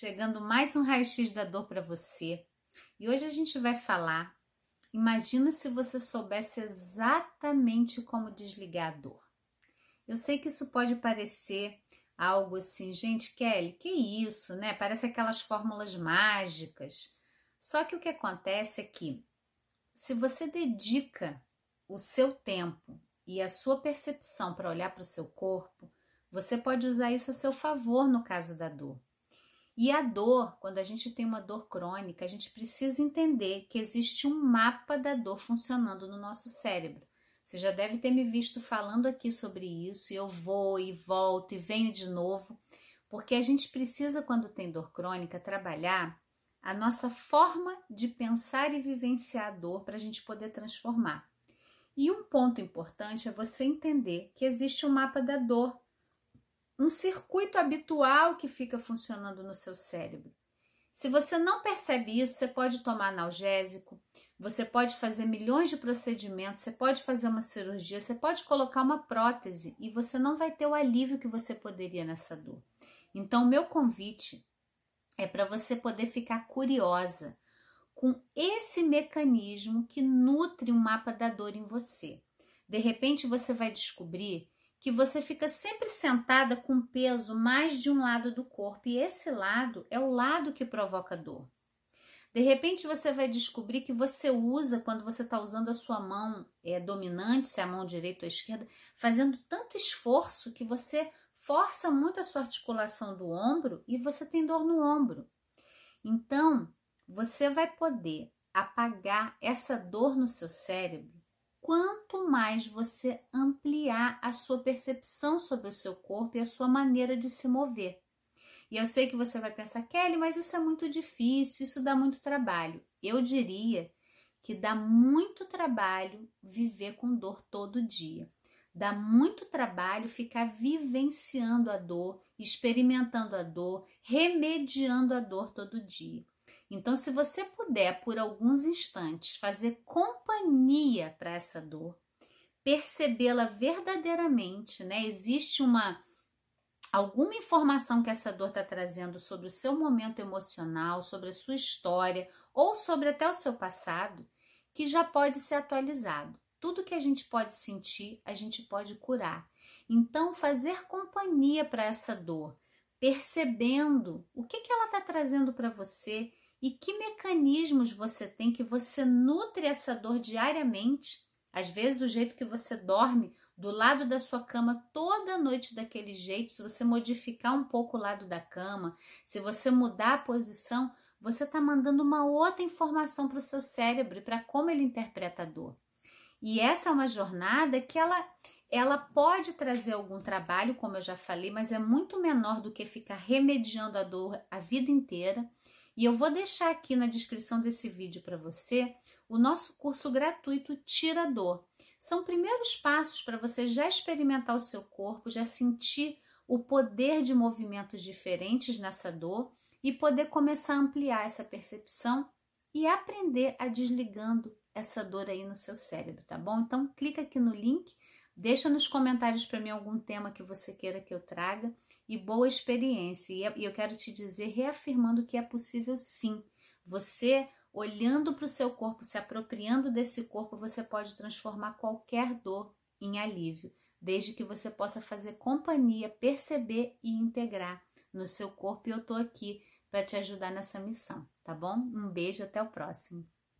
Chegando mais um raio-x da dor para você. E hoje a gente vai falar. Imagina se você soubesse exatamente como desligar a dor. Eu sei que isso pode parecer algo assim, gente, Kelly, que isso, né? Parece aquelas fórmulas mágicas. Só que o que acontece é que se você dedica o seu tempo e a sua percepção para olhar para o seu corpo, você pode usar isso a seu favor no caso da dor. E a dor, quando a gente tem uma dor crônica, a gente precisa entender que existe um mapa da dor funcionando no nosso cérebro. Você já deve ter me visto falando aqui sobre isso, e eu vou e volto e venho de novo, porque a gente precisa, quando tem dor crônica, trabalhar a nossa forma de pensar e vivenciar a dor para a gente poder transformar. E um ponto importante é você entender que existe um mapa da dor um circuito habitual que fica funcionando no seu cérebro. Se você não percebe isso, você pode tomar analgésico, você pode fazer milhões de procedimentos, você pode fazer uma cirurgia, você pode colocar uma prótese e você não vai ter o alívio que você poderia nessa dor. Então, meu convite é para você poder ficar curiosa com esse mecanismo que nutre o um mapa da dor em você. De repente, você vai descobrir que você fica sempre sentada com peso mais de um lado do corpo, e esse lado é o lado que provoca dor. De repente você vai descobrir que você usa, quando você está usando a sua mão é, dominante, se é a mão direita ou esquerda, fazendo tanto esforço que você força muito a sua articulação do ombro e você tem dor no ombro. Então, você vai poder apagar essa dor no seu cérebro quanto mais você ampliar a sua percepção sobre o seu corpo e a sua maneira de se mover. E eu sei que você vai pensar, Kelly, mas isso é muito difícil, isso dá muito trabalho. Eu diria que dá muito trabalho viver com dor todo dia. Dá muito trabalho ficar vivenciando a dor, experimentando a dor, remediando a dor todo dia. Então, se você puder, por alguns instantes, fazer companhia para essa dor, percebê-la verdadeiramente, né? Existe uma alguma informação que essa dor está trazendo sobre o seu momento emocional, sobre a sua história ou sobre até o seu passado, que já pode ser atualizado. Tudo que a gente pode sentir, a gente pode curar. Então, fazer companhia para essa dor, percebendo o que, que ela está trazendo para você e que mecanismos você tem que você nutre essa dor diariamente. Às vezes, o jeito que você dorme do lado da sua cama toda noite daquele jeito, se você modificar um pouco o lado da cama, se você mudar a posição, você está mandando uma outra informação para o seu cérebro para como ele interpreta a dor. E essa é uma jornada que ela, ela pode trazer algum trabalho, como eu já falei, mas é muito menor do que ficar remediando a dor a vida inteira. E eu vou deixar aqui na descrição desse vídeo para você o nosso curso gratuito Tira Dor. São primeiros passos para você já experimentar o seu corpo, já sentir o poder de movimentos diferentes nessa dor e poder começar a ampliar essa percepção e aprender a desligando essa dor aí no seu cérebro, tá bom? Então clica aqui no link, deixa nos comentários para mim algum tema que você queira que eu traga e boa experiência. E eu quero te dizer, reafirmando que é possível sim. Você, olhando para o seu corpo, se apropriando desse corpo, você pode transformar qualquer dor em alívio, desde que você possa fazer companhia, perceber e integrar no seu corpo. E eu estou aqui para te ajudar nessa missão, tá bom? Um beijo, até o próximo.